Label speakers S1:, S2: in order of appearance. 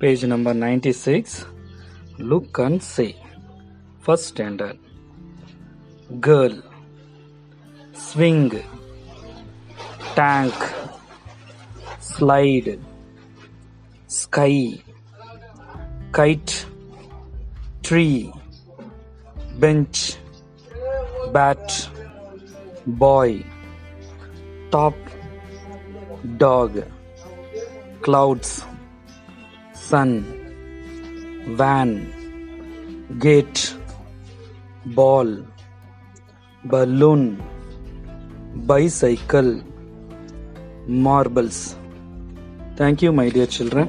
S1: Page number 96. Look and say. First standard. Girl. Swing. Tank. Slide. Sky. Kite. Tree. Bench. Bat. Boy. Top. Dog. Clouds. Sun. Van. Gate. Ball. Balloon. Bicycle. Marbles. Thank you, my dear children.